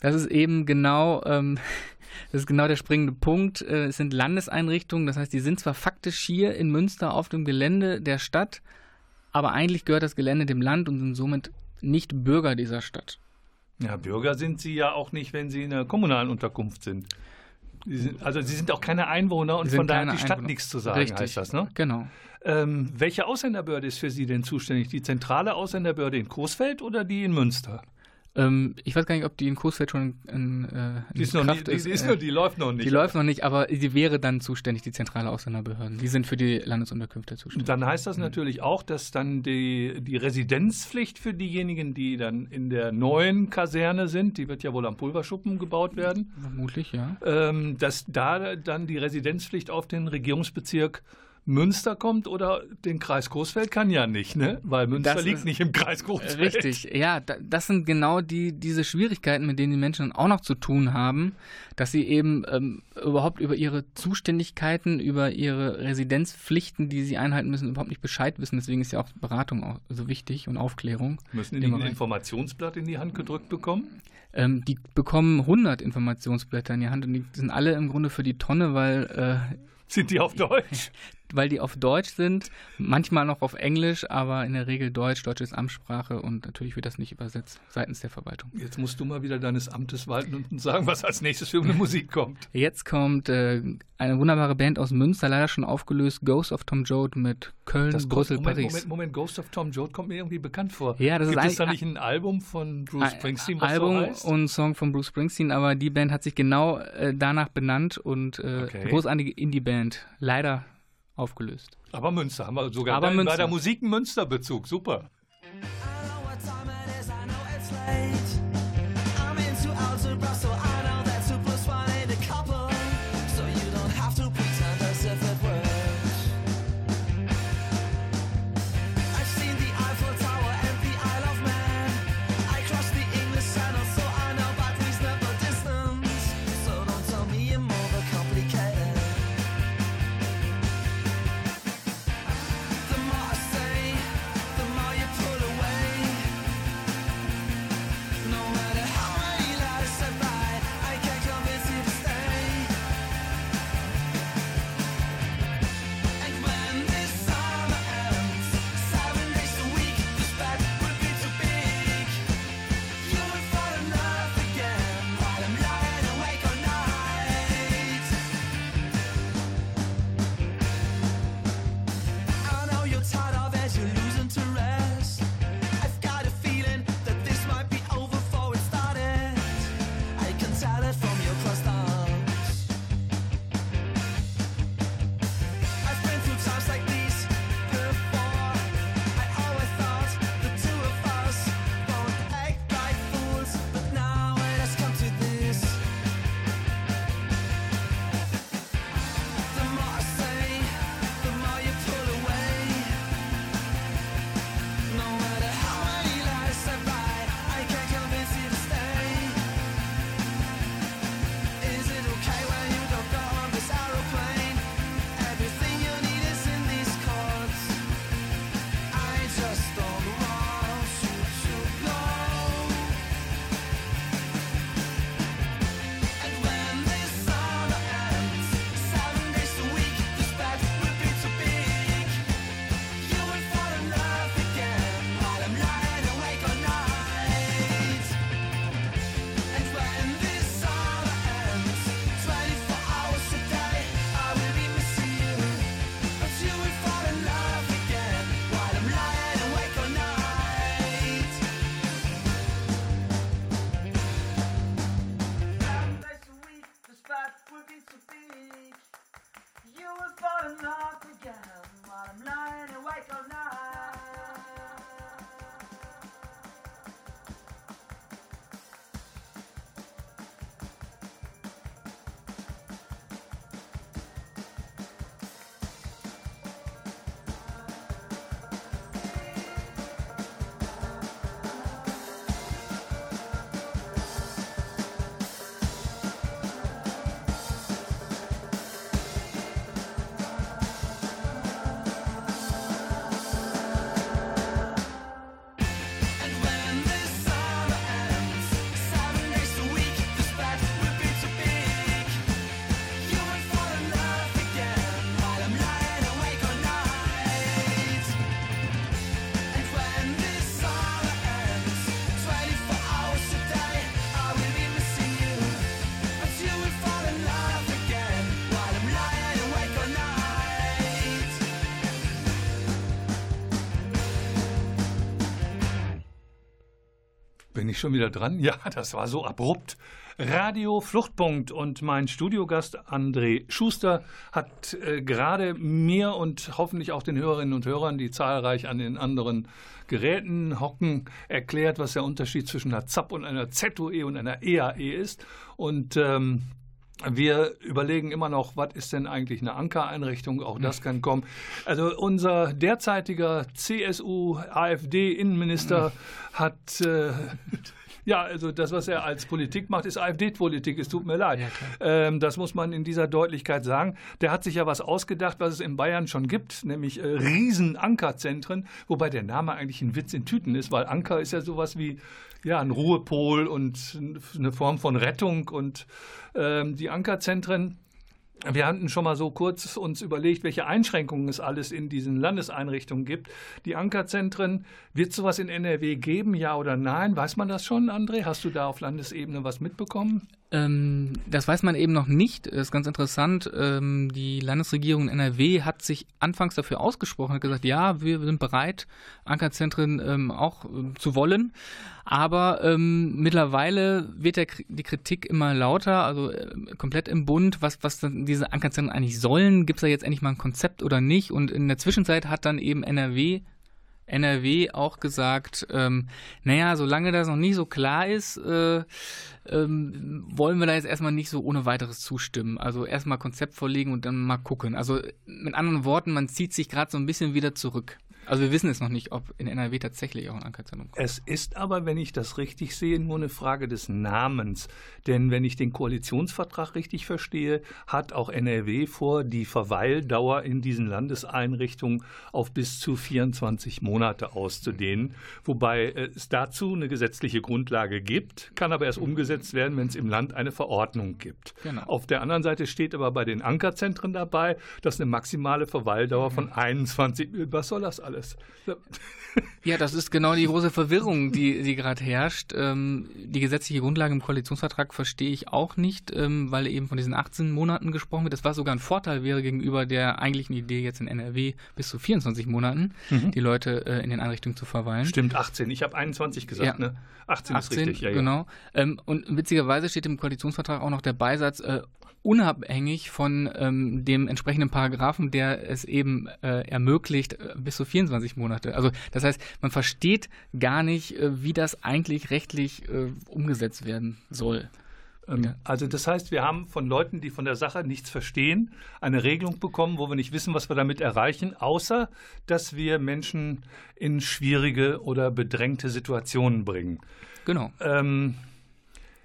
das ist eben genau, ähm, [laughs] das ist genau der springende Punkt. Äh, es sind Landeseinrichtungen, das heißt, die sind zwar faktisch hier in Münster auf dem Gelände der Stadt, aber eigentlich gehört das Gelände dem Land und sind somit nicht Bürger dieser Stadt. Ja, Bürger sind sie ja auch nicht, wenn sie in der kommunalen Unterkunft sind. Sind, also sie sind auch keine Einwohner und von daher hat die Stadt Einwohner. nichts zu sagen, Richtig. heißt das, ne? Genau. Ähm, welche Ausländerbehörde ist für Sie denn zuständig? Die zentrale Ausländerbehörde in Coesfeld oder die in Münster? Ähm, ich weiß gar nicht, ob die in Coesfeld schon in, äh, in die ist Kraft noch nicht, ist. Die, ist äh, die läuft noch nicht. Die läuft noch nicht, aber die wäre dann zuständig, die zentrale Ausländerbehörden. Die sind für die Landesunterkünfte zuständig. Dann heißt das mhm. natürlich auch, dass dann die, die Residenzpflicht für diejenigen, die dann in der neuen Kaserne sind, die wird ja wohl am Pulverschuppen gebaut werden. Vermutlich, ja. Ähm, dass da dann die Residenzpflicht auf den Regierungsbezirk Münster kommt oder den Kreis Coesfeld kann ja nicht, ne? Weil Münster das liegt nicht im Kreis Coesfeld. Richtig, ja, das sind genau die, diese Schwierigkeiten, mit denen die Menschen auch noch zu tun haben, dass sie eben ähm, überhaupt über ihre Zuständigkeiten, über ihre Residenzpflichten, die sie einhalten müssen, überhaupt nicht Bescheid wissen. Deswegen ist ja auch Beratung auch so wichtig und Aufklärung. Müssen die ein Informationsblatt in die Hand gedrückt bekommen? Ähm, die bekommen 100 Informationsblätter in die Hand und die sind alle im Grunde für die Tonne, weil äh, sind die auf Deutsch? [laughs] Weil die auf Deutsch sind, manchmal noch auf Englisch, aber in der Regel Deutsch, Deutsch ist Amtssprache und natürlich wird das nicht übersetzt seitens der Verwaltung. Jetzt musst du mal wieder deines Amtes walten und sagen, was als nächstes für eine Musik kommt. Jetzt kommt äh, eine wunderbare Band aus Münster, leider schon aufgelöst, Ghost of Tom Joad mit Köln, das Brüssel, Moment, Paris. Moment, Moment, Ghost of Tom Joad kommt mir irgendwie bekannt vor. Ja, das Gibt ist es da nicht ein Album von Bruce Springsteen, was Album so heißt? und Song von Bruce Springsteen, aber die Band hat sich genau äh, danach benannt und äh, okay. großartige Indie-Band. Leider aufgelöst. Aber Münster haben wir sogar Aber bei, der Musik einen Münster-Bezug. Super. Bin ich schon wieder dran? Ja, das war so abrupt. Radio Fluchtpunkt und mein Studiogast André Schuster hat äh, gerade mir und hoffentlich auch den Hörerinnen und Hörern, die zahlreich an den anderen Geräten hocken, erklärt, was der Unterschied zwischen einer ZAP und einer ZUE und einer EAE ist. Und ähm, wir überlegen immer noch, was ist denn eigentlich eine Ankereinrichtung? Auch das kann kommen. Also unser derzeitiger CSU-AfD-Innenminister hat äh, [laughs] ja, also das, was er als Politik macht, ist AfD-Politik. Es tut mir leid. Ja, ähm, das muss man in dieser Deutlichkeit sagen. Der hat sich ja was ausgedacht, was es in Bayern schon gibt, nämlich äh, Riesen-Ankerzentren, wobei der Name eigentlich ein Witz in Tüten ist, weil Anker ist ja sowas wie ja, ein Ruhepol und eine Form von Rettung. Und ähm, die Ankerzentren wir hatten schon mal so kurz uns überlegt, welche Einschränkungen es alles in diesen Landeseinrichtungen gibt. Die Ankerzentren, wird sowas in NRW geben, ja oder nein? Weiß man das schon, André? Hast du da auf Landesebene was mitbekommen? Ähm, das weiß man eben noch nicht. Das ist ganz interessant. Ähm, die Landesregierung NRW hat sich anfangs dafür ausgesprochen, hat gesagt, ja, wir sind bereit, Ankerzentren ähm, auch äh, zu wollen. Aber ähm, mittlerweile wird der, die Kritik immer lauter, also äh, komplett im Bund, was, was diese Ankerzentren eigentlich sollen. Gibt es da jetzt endlich mal ein Konzept oder nicht? Und in der Zwischenzeit hat dann eben NRW NRW auch gesagt, ähm, naja, solange das noch nicht so klar ist, äh, ähm, wollen wir da jetzt erstmal nicht so ohne weiteres zustimmen. Also erstmal Konzept vorlegen und dann mal gucken. Also mit anderen Worten, man zieht sich gerade so ein bisschen wieder zurück. Also wir wissen es noch nicht, ob in NRW tatsächlich auch ein Ankerzentrum kommt. Es ist aber, wenn ich das richtig sehe, nur eine Frage des Namens. Denn wenn ich den Koalitionsvertrag richtig verstehe, hat auch NRW vor, die Verweildauer in diesen Landeseinrichtungen auf bis zu 24 Monate auszudehnen. Wobei es dazu eine gesetzliche Grundlage gibt, kann aber erst umgesetzt werden, wenn es im Land eine Verordnung gibt. Genau. Auf der anderen Seite steht aber bei den Ankerzentren dabei, dass eine maximale Verweildauer von 21, was soll das alles? Alles. [laughs] Ja, das ist genau die große Verwirrung, die, die gerade herrscht. Ähm, die gesetzliche Grundlage im Koalitionsvertrag verstehe ich auch nicht, ähm, weil eben von diesen 18 Monaten gesprochen wird. Das war sogar ein Vorteil wäre gegenüber der eigentlichen Idee jetzt in NRW bis zu 24 Monaten, mhm. die Leute äh, in den Einrichtungen zu verweilen. Stimmt, 18. Ich habe 21 gesagt, ja. ne? 18, 18 ist richtig, ja, genau. Ähm, und witzigerweise steht im Koalitionsvertrag auch noch der Beisatz, äh, unabhängig von ähm, dem entsprechenden Paragraphen, der es eben äh, ermöglicht, äh, bis zu 24 Monate. Also das heißt, man versteht gar nicht, äh, wie das eigentlich rechtlich äh, umgesetzt werden soll. Ähm, also das heißt, wir haben von Leuten, die von der Sache nichts verstehen, eine Regelung bekommen, wo wir nicht wissen, was wir damit erreichen, außer dass wir Menschen in schwierige oder bedrängte Situationen bringen. Genau. Ähm,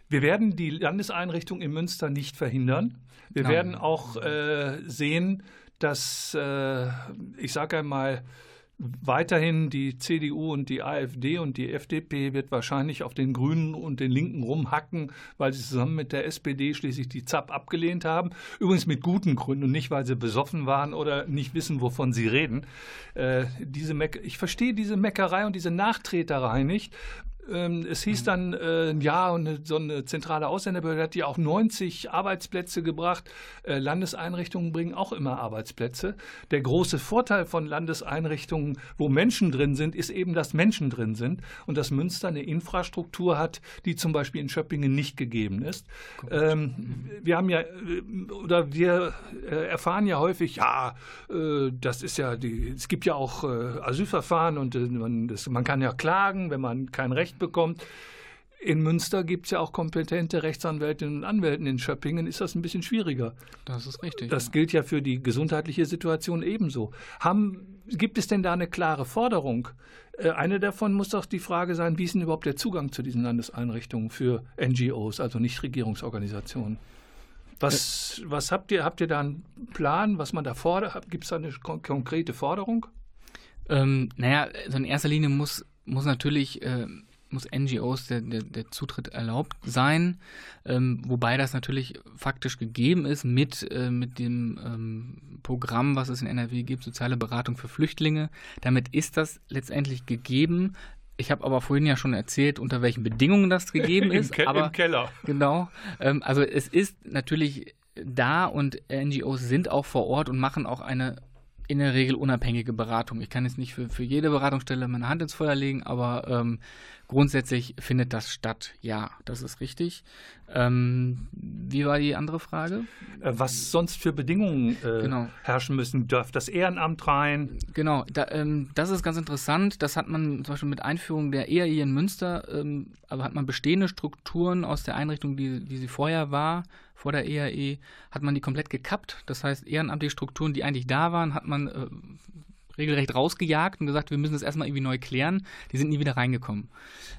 wir werden die Landeseinrichtung in Münster nicht verhindern. Wir Nein. werden auch äh, sehen, dass, äh, ich sage einmal, weiterhin die CDU und die AfD und die FDP wird wahrscheinlich auf den Grünen und den Linken rumhacken, weil sie zusammen mit der SPD schließlich die ZAP abgelehnt haben. Übrigens mit guten Gründen und nicht, weil sie besoffen waren oder nicht wissen, wovon sie reden. Äh, diese ich verstehe diese Meckerei und diese Nachtreterei nicht, ähm, es hieß dann, äh, ja, und so eine zentrale Ausländerbehörde hat ja auch 90 Arbeitsplätze gebracht. Äh, Landeseinrichtungen bringen auch immer Arbeitsplätze. Der große Vorteil von Landeseinrichtungen, wo Menschen drin sind, ist eben, dass Menschen drin sind und dass Münster eine Infrastruktur hat, die zum Beispiel in Schöppingen nicht gegeben ist. Ähm, wir haben ja, äh, oder wir äh, erfahren ja häufig, ja, äh, das ist ja, die, es gibt ja auch Asylverfahren und man, das, man kann ja klagen, wenn man kein Recht bekommt. In Münster gibt es ja auch kompetente Rechtsanwältinnen und Anwälte. In Schöppingen ist das ein bisschen schwieriger. Das ist richtig. Das ja. gilt ja für die gesundheitliche Situation ebenso. Haben, gibt es denn da eine klare Forderung? Äh, eine davon muss doch die Frage sein, wie ist denn überhaupt der Zugang zu diesen Landeseinrichtungen für NGOs, also Nichtregierungsorganisationen? Was, äh. was habt ihr? Habt ihr da einen Plan, was man da fordert? Gibt es da eine kon konkrete Forderung? Ähm, naja, also in erster Linie muss, muss natürlich äh, muss NGOs der, der, der Zutritt erlaubt sein, ähm, wobei das natürlich faktisch gegeben ist mit, äh, mit dem ähm, Programm, was es in NRW gibt, soziale Beratung für Flüchtlinge. Damit ist das letztendlich gegeben. Ich habe aber vorhin ja schon erzählt, unter welchen Bedingungen das gegeben [laughs] ist. Im, Ke aber, Im Keller. Genau. Ähm, also es ist natürlich da und NGOs sind auch vor Ort und machen auch eine in der Regel unabhängige Beratung. Ich kann jetzt nicht für, für jede Beratungsstelle meine Hand ins Feuer legen, aber ähm, grundsätzlich findet das statt. Ja, das ist richtig. Ähm, wie war die andere Frage? Äh, was sonst für Bedingungen äh, genau. herrschen müssen? Darf das Ehrenamt rein? Genau, da, ähm, das ist ganz interessant. Das hat man zum Beispiel mit Einführung der EAI in Münster, ähm, aber hat man bestehende Strukturen aus der Einrichtung, die, die sie vorher war, vor der EAE, hat man die komplett gekappt. Das heißt, ehrenamtliche Strukturen, die eigentlich da waren, hat man äh, regelrecht rausgejagt und gesagt, wir müssen das erstmal irgendwie neu klären. Die sind nie wieder reingekommen.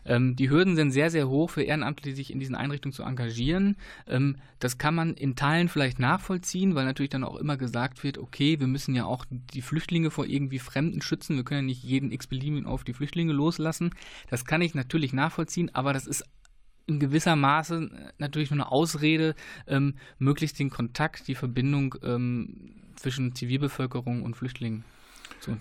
Ähm, die Hürden sind sehr, sehr hoch für Ehrenamtliche, sich in diesen Einrichtungen zu engagieren. Ähm, das kann man in Teilen vielleicht nachvollziehen, weil natürlich dann auch immer gesagt wird, okay, wir müssen ja auch die Flüchtlinge vor irgendwie Fremden schützen. Wir können ja nicht jeden x-beliebigen auf die Flüchtlinge loslassen. Das kann ich natürlich nachvollziehen, aber das ist in gewisser Maße natürlich nur eine Ausrede, ähm, möglichst den Kontakt, die Verbindung ähm, zwischen Zivilbevölkerung und Flüchtlingen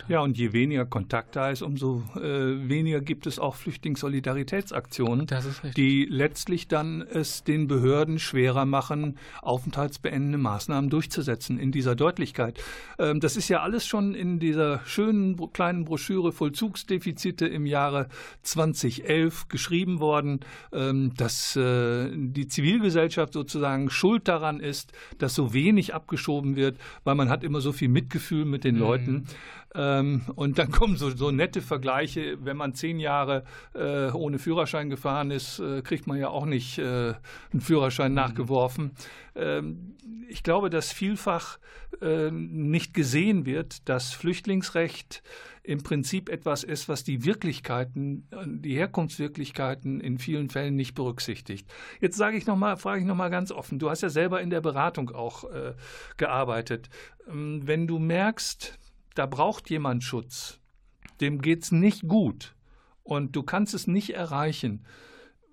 ja, und je weniger Kontakt da ist, umso äh, weniger gibt es auch Flüchtlingssolidaritätsaktionen, die letztlich dann es den Behörden schwerer machen, aufenthaltsbeendende Maßnahmen durchzusetzen in dieser Deutlichkeit. Ähm, das ist ja alles schon in dieser schönen kleinen Broschüre Vollzugsdefizite im Jahre 2011 geschrieben worden, ähm, dass äh, die Zivilgesellschaft sozusagen schuld daran ist, dass so wenig abgeschoben wird, weil man hat immer so viel Mitgefühl mit den mhm. Leuten. Ähm, und dann kommen so, so nette Vergleiche. Wenn man zehn Jahre äh, ohne Führerschein gefahren ist, äh, kriegt man ja auch nicht äh, einen Führerschein mhm. nachgeworfen. Ähm, ich glaube, dass vielfach äh, nicht gesehen wird, dass Flüchtlingsrecht im Prinzip etwas ist, was die Wirklichkeiten, die Herkunftswirklichkeiten in vielen Fällen nicht berücksichtigt. Jetzt sage ich noch mal, frage ich noch mal ganz offen. Du hast ja selber in der Beratung auch äh, gearbeitet. Ähm, wenn du merkst, da braucht jemand Schutz. Dem geht es nicht gut und du kannst es nicht erreichen.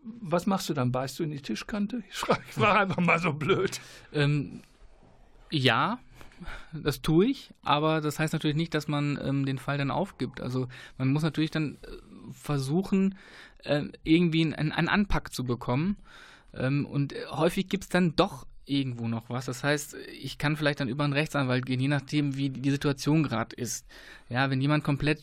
Was machst du dann? Beißt du in die Tischkante? Ich, war einfach mal so blöd. Ähm, ja, das tue ich, aber das heißt natürlich nicht, dass man ähm, den Fall dann aufgibt. Also man muss natürlich dann äh, versuchen, äh, irgendwie einen, einen, Anpack zu bekommen. Ähm, und häufig gibt es dann doch irgendwo noch was. Das heißt, ich kann vielleicht dann über einen Rechtsanwalt gehen, je nachdem, wie die Situation gerade ist. Ja, wenn jemand komplett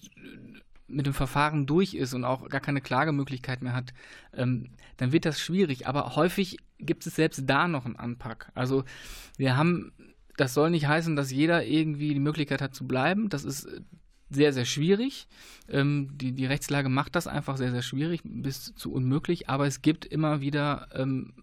mit dem Verfahren durch ist und auch gar keine Klagemöglichkeit mehr hat, ähm, dann wird das schwierig. Aber häufig gibt es selbst da noch einen Anpack. Also wir haben, das soll nicht heißen, dass jeder irgendwie die Möglichkeit hat zu bleiben. Das ist sehr, sehr schwierig. Ähm, die, die Rechtslage macht das einfach sehr, sehr schwierig bis zu unmöglich. Aber es gibt immer wieder ähm,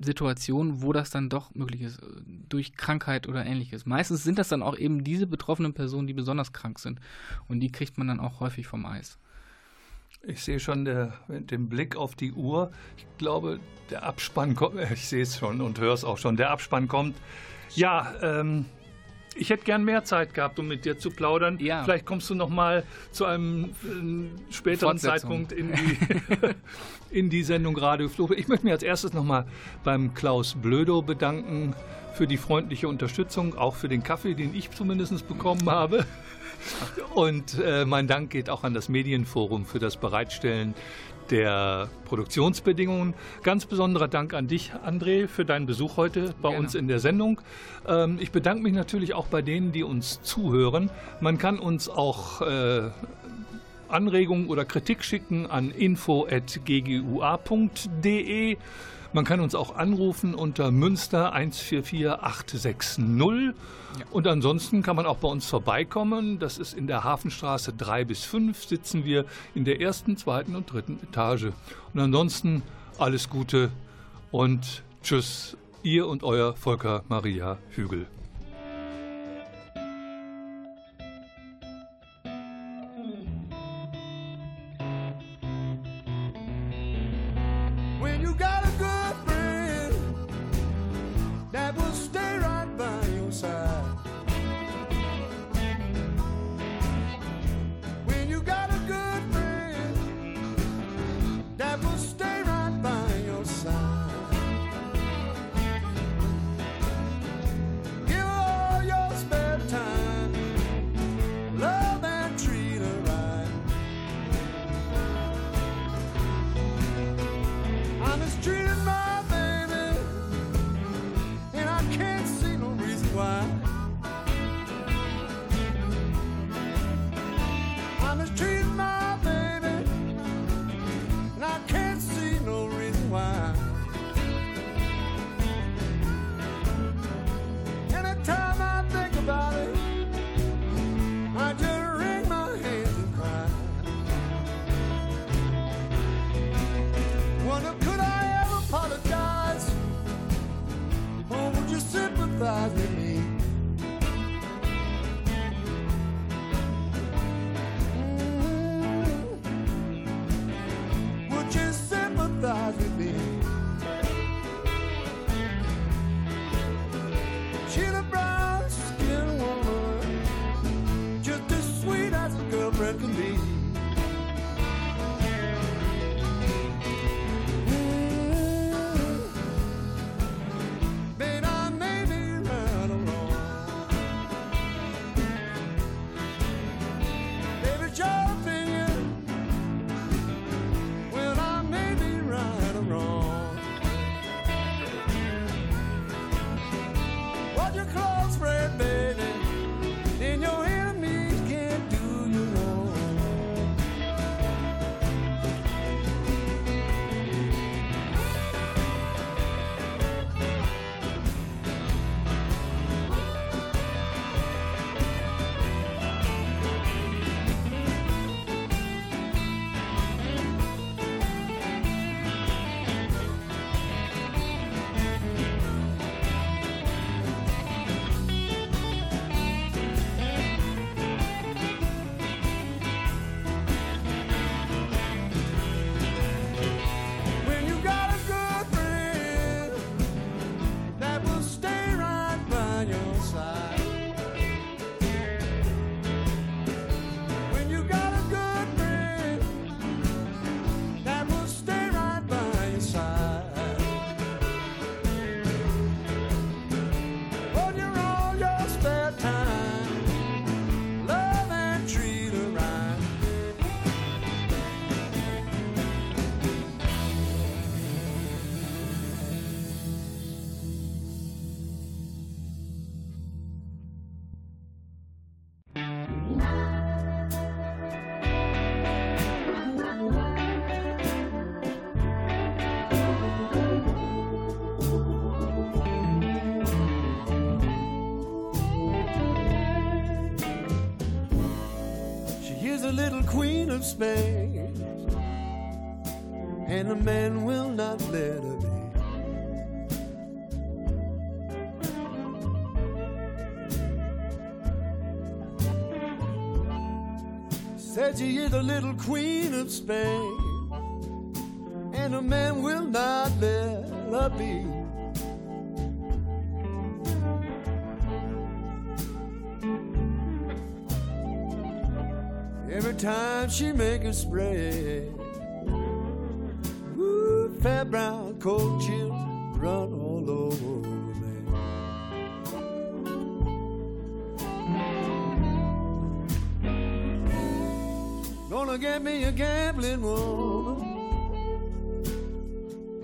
Situationen, wo das dann doch möglich ist, äh, durch Krankheit oder ähnliches. Meistens sind das dann auch eben diese betroffenen Personen, die besonders krank sind. Und die kriegt man dann auch häufig vom Eis. Ich sehe schon der, den Blick auf die Uhr. Ich glaube, der Abspann kommt. [laughs] Ich sehe es schon und höre es auch schon. Der Abspann kommt. Ja, ähm, ich hätte gern mehr Zeit gehabt, um mit dir zu plaudern. Ja. Vielleicht kommst du noch mal zu einem äh, späteren Zeitpunkt in die, [laughs] in die Sendung Radioflug. Ich möchte mich als erstes noch mal beim Klaus Blödo bedanken für die freundliche Unterstützung, auch für den Kaffee, den ich zumindest bekommen habe. Und äh, mein Dank geht auch an das Medienforum für das Bereitstellen der Produktionsbedingungen. Ganz besonderer Dank an dich, André, für deinen Besuch heute bei Gerne. uns in der Sendung. Ähm, ich bedanke mich natürlich auch bei denen, die uns zuhören. Man kann uns auch äh, Anregungen oder Kritik schicken an info.ggua.de. Man kann uns auch anrufen unter Münster 144860. Ja. Und ansonsten kann man auch bei uns vorbeikommen. Das ist in der Hafenstraße 3 bis 5 sitzen wir in der ersten, zweiten und dritten Etage. Und ansonsten alles Gute und tschüss, ihr und euer Volker Maria Hügel. Space, and a man will not let her be. Said she is the little queen of Spain, and a man will not let her be. Time she make a spread, ooh, fat brown cold chill run all over me. Gonna get me a gambling woman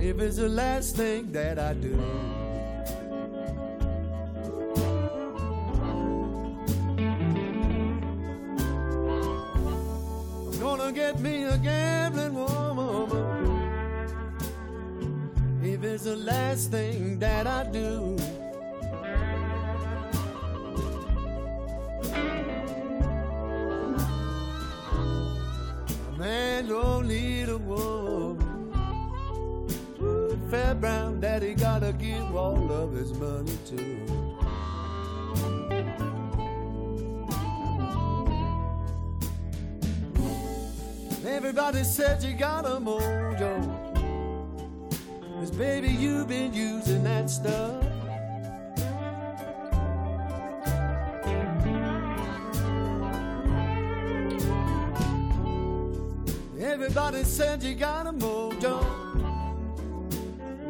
if it's the last thing that I do. Ooh, Fair brown daddy gotta give all of his money to. Everybody said you got a mojo. Cause baby, you've been using that stuff. Everybody said you got a mojo.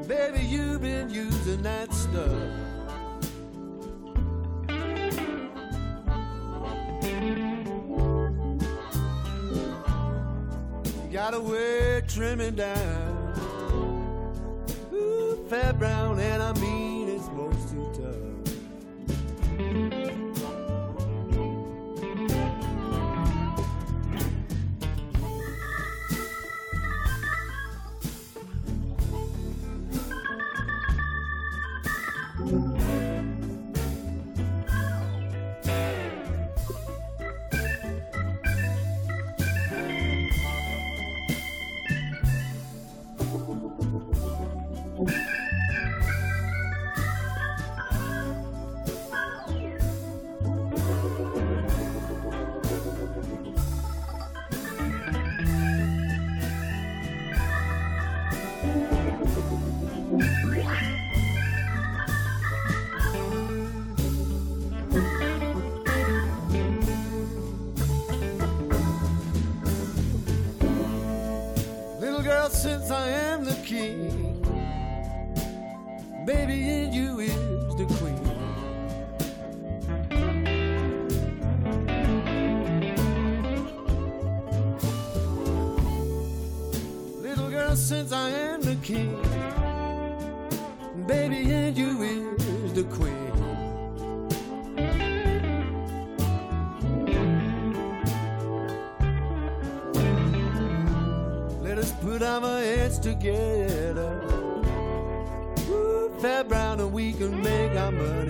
Baby, you've been using that stuff. You got a way trimming down. Ooh, fat brown, and I mean it's most too tough. In you make our money.